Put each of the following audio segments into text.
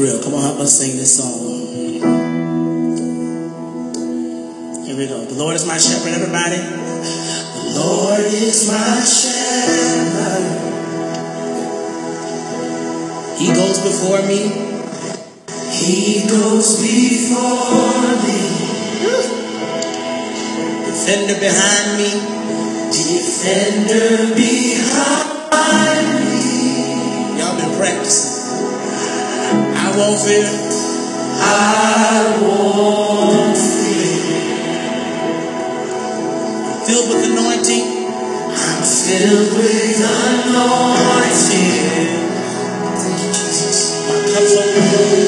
real. Come on, help us sing this song. Here we go. The Lord is my shepherd, everybody. The Lord is my shepherd. He goes before me. He goes before me. Defender behind me. Defender behind me. Y'all been practicing won't fear. I won't fear. Filled with anointing. I'm filled with anointing. Thank you, Jesus. My cup's overflowing.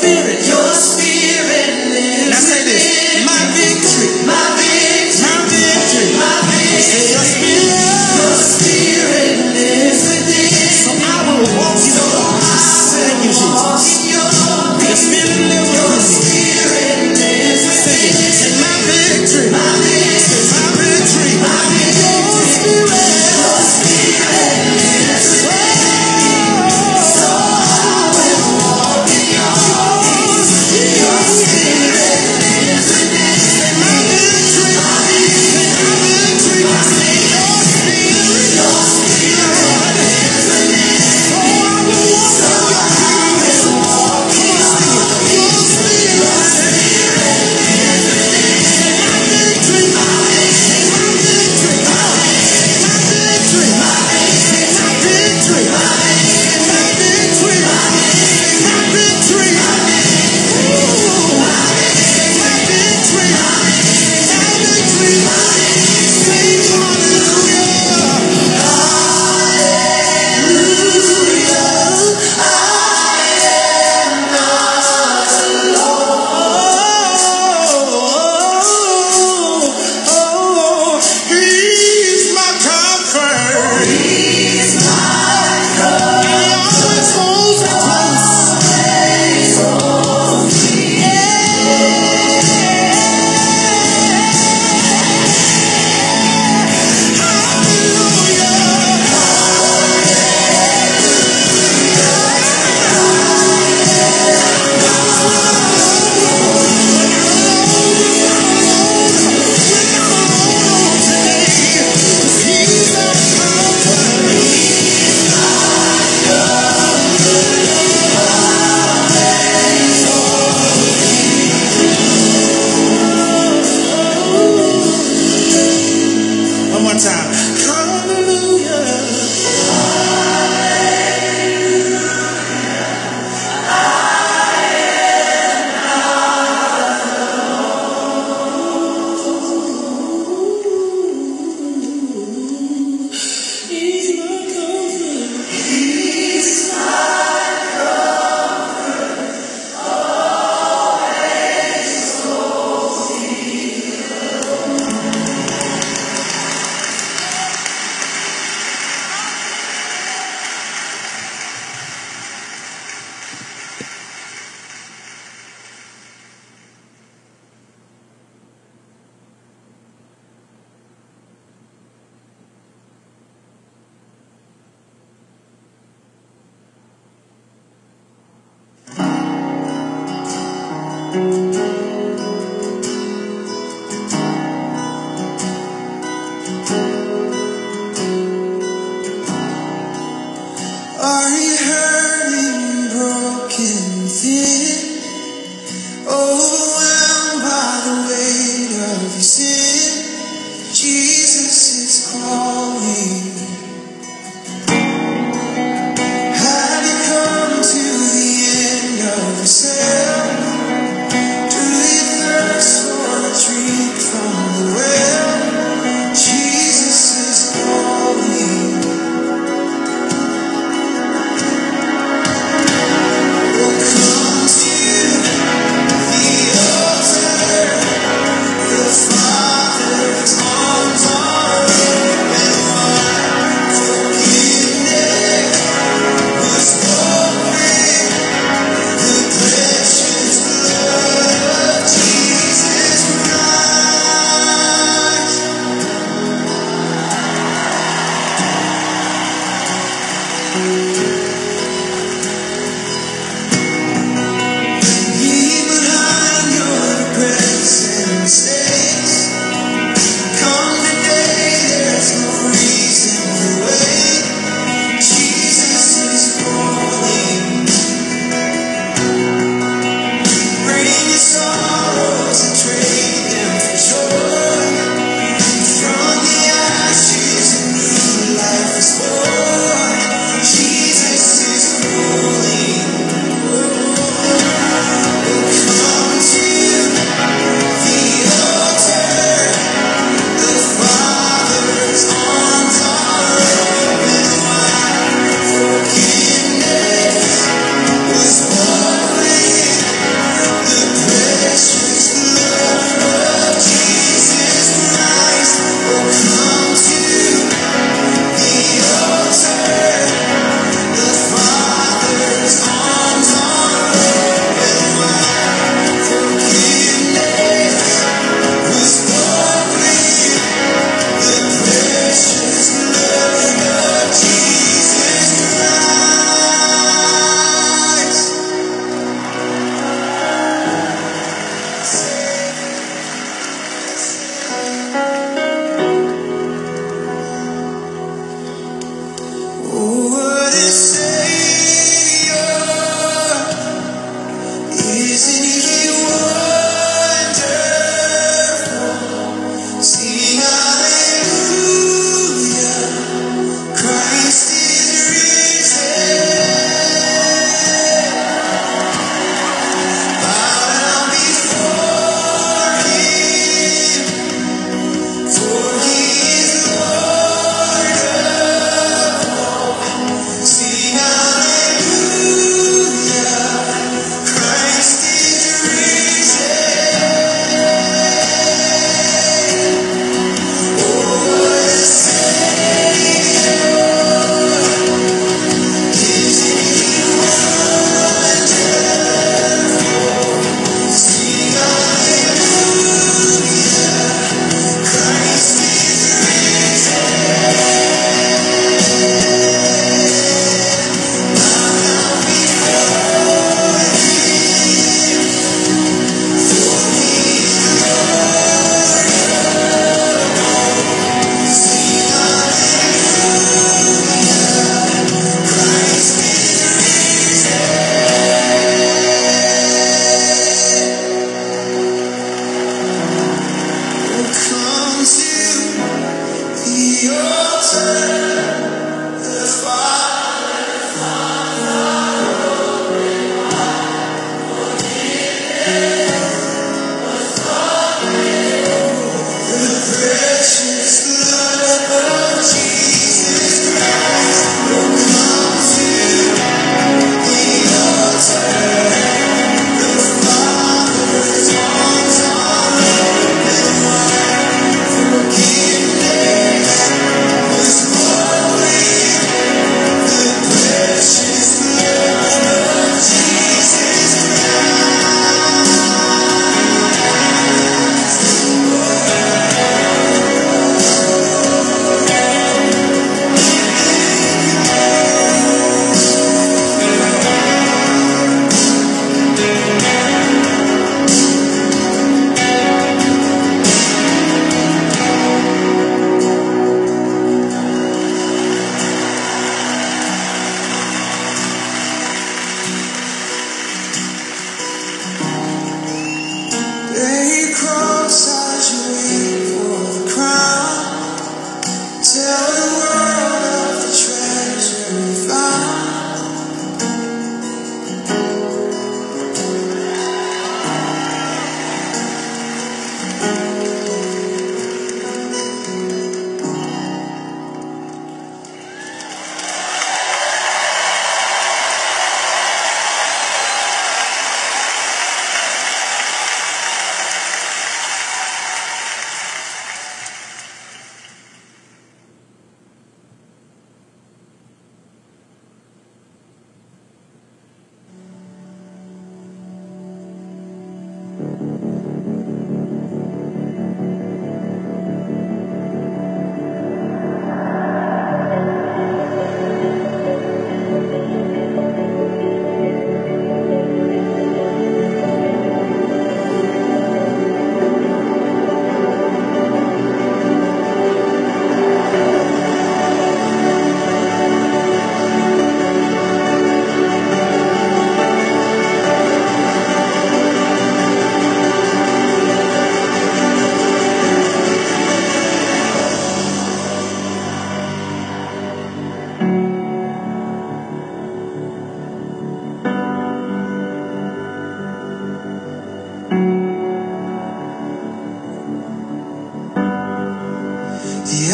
Spirit.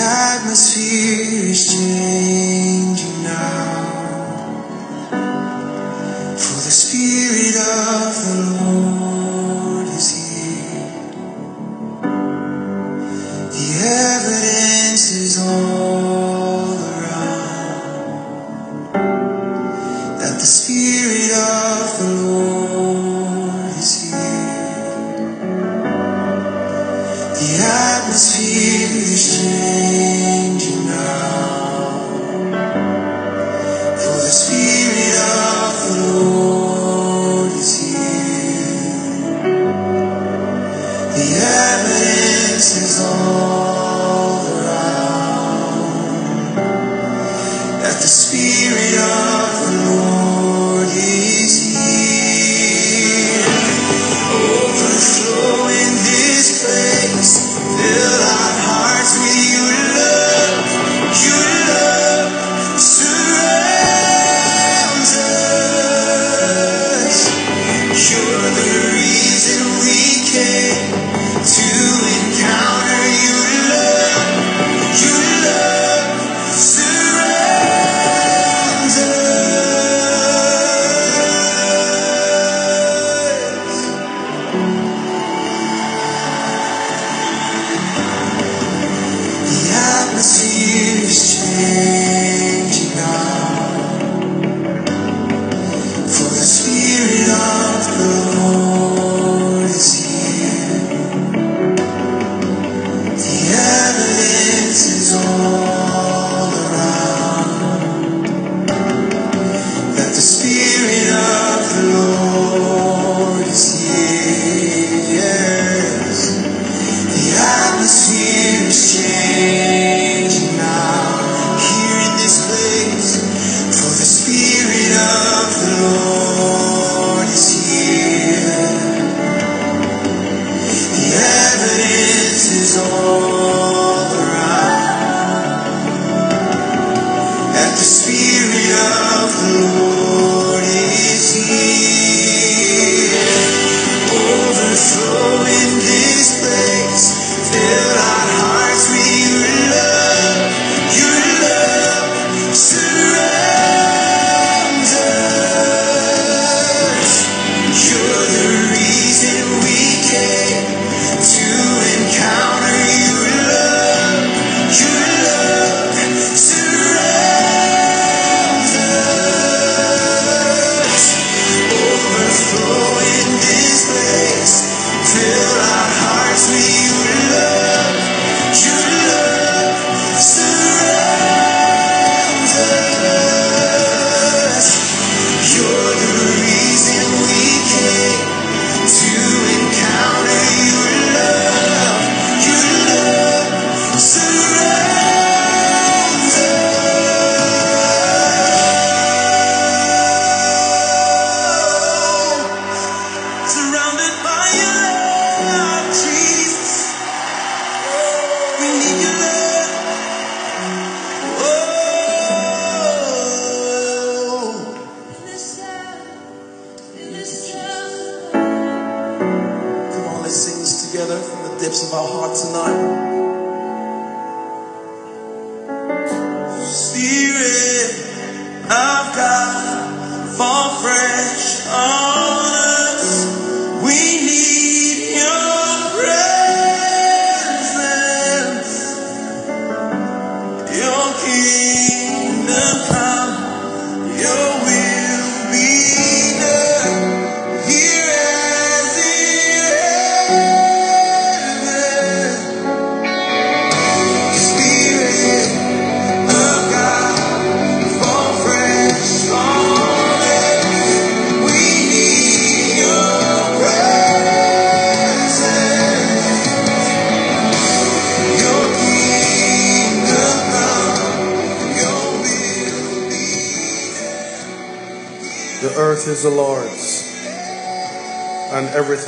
atmosphere is changing.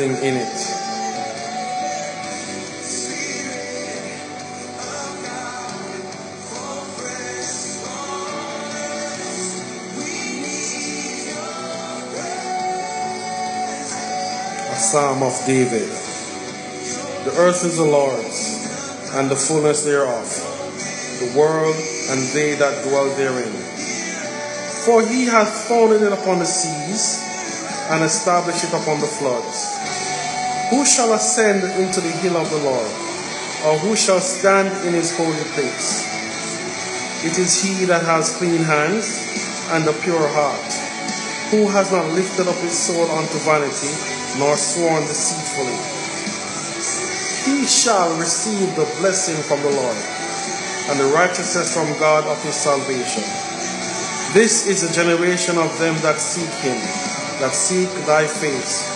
And in it. A Psalm of David. The earth is the Lord's, and the fullness thereof, the world and they that dwell therein. For he hath founded it upon the seas and established it upon the floods. Who shall ascend into the hill of the Lord? Or who shall stand in his holy place? It is he that has clean hands and a pure heart, Who has not lifted up his soul unto vanity, nor sworn deceitfully? He shall receive the blessing from the Lord, and the righteousness from God of his salvation. This is the generation of them that seek him, that seek thy face,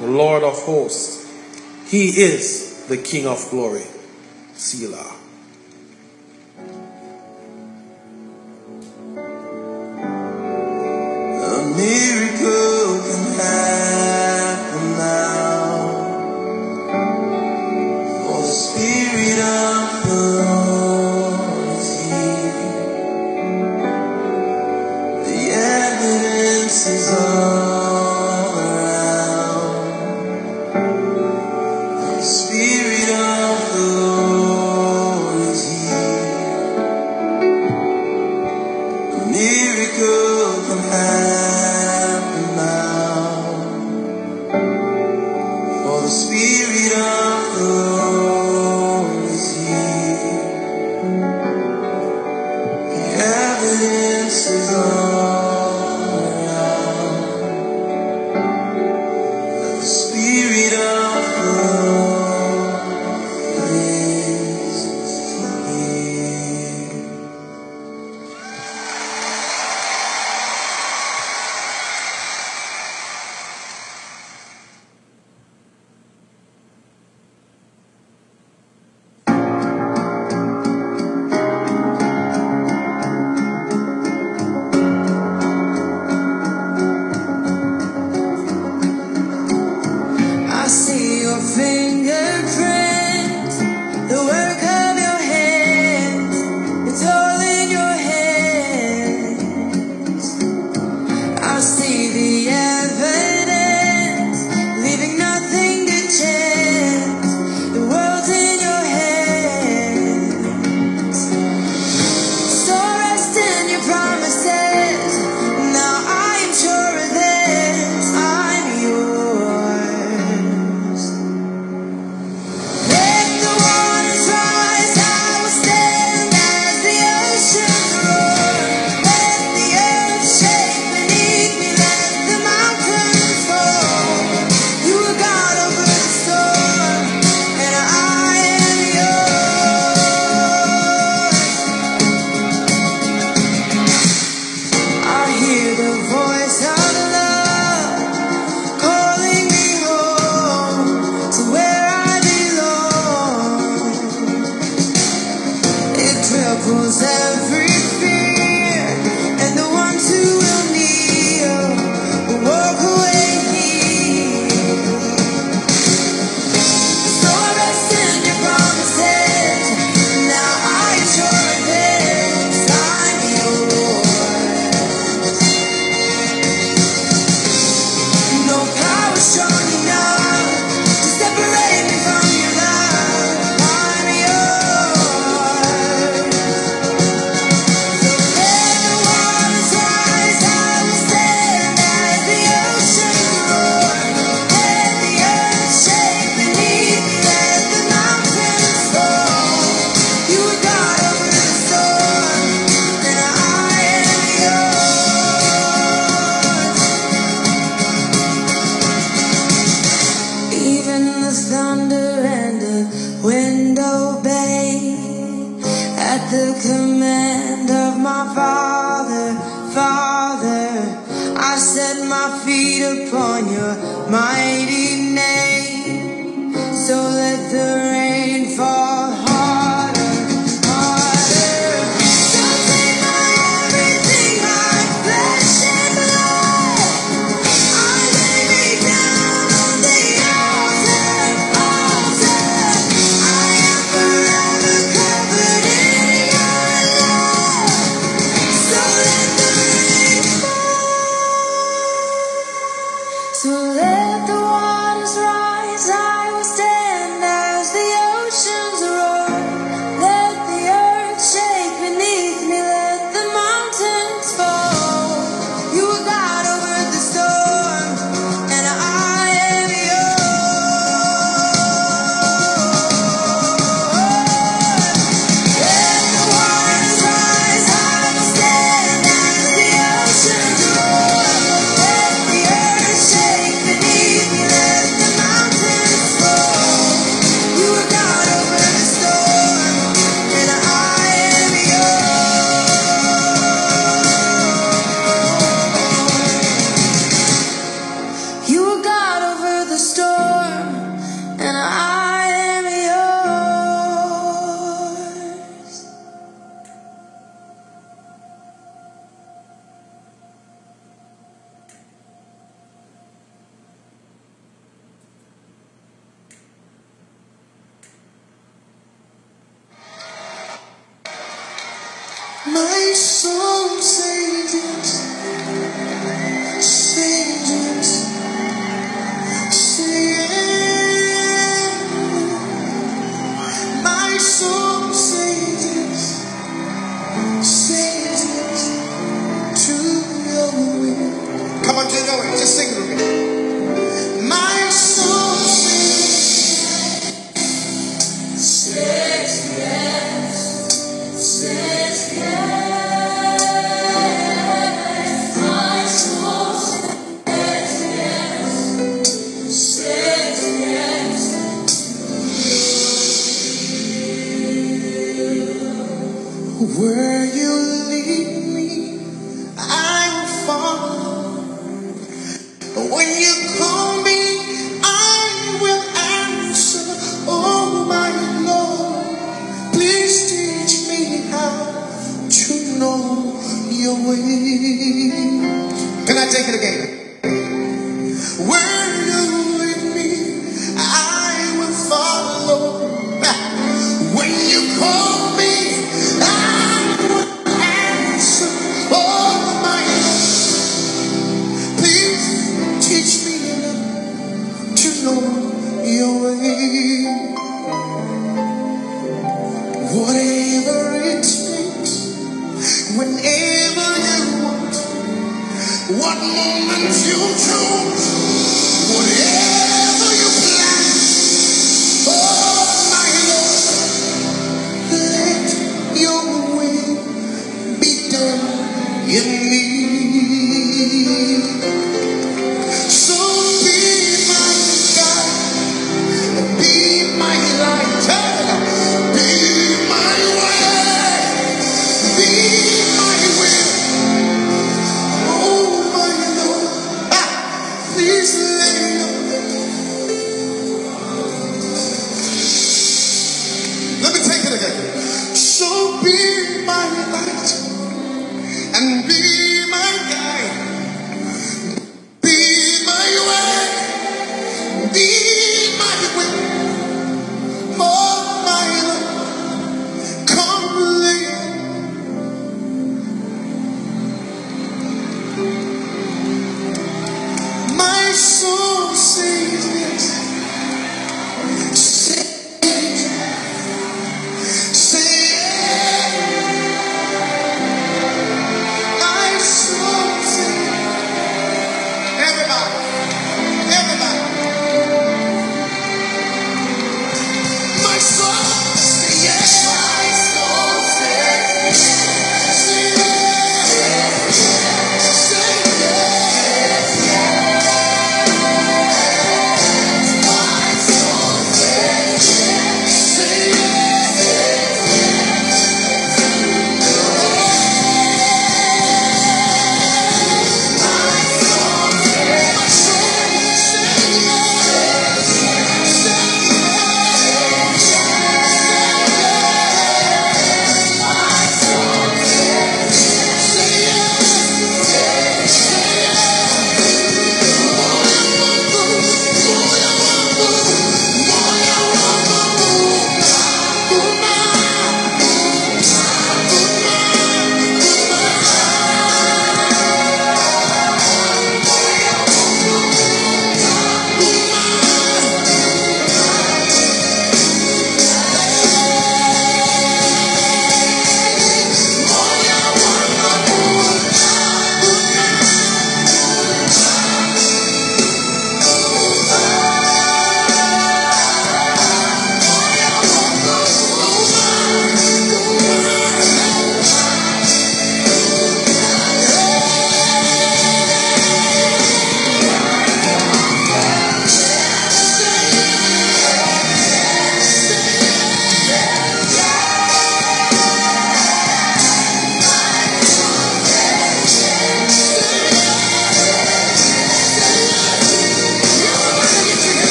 the Lord of hosts. He is the King of glory. Selah. A miracle can happen. who's Where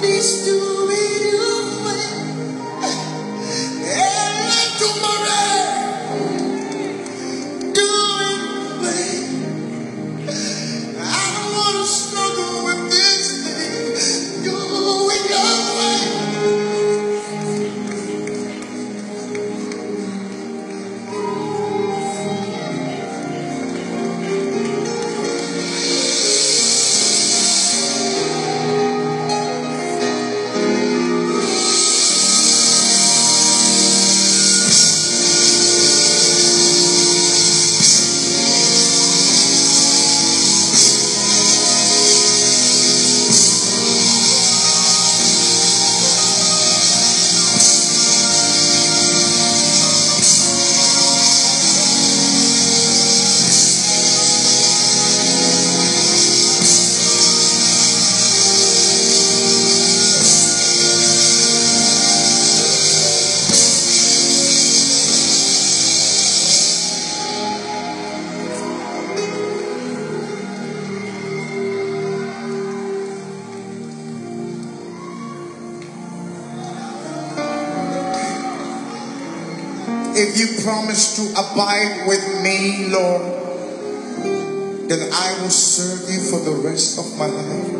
Cristo. if you promise to abide with me, Lord, then I will serve you for the rest of my life.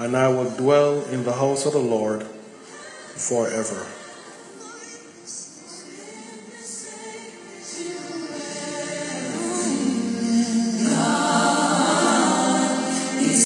and I will dwell in the house of the Lord forever.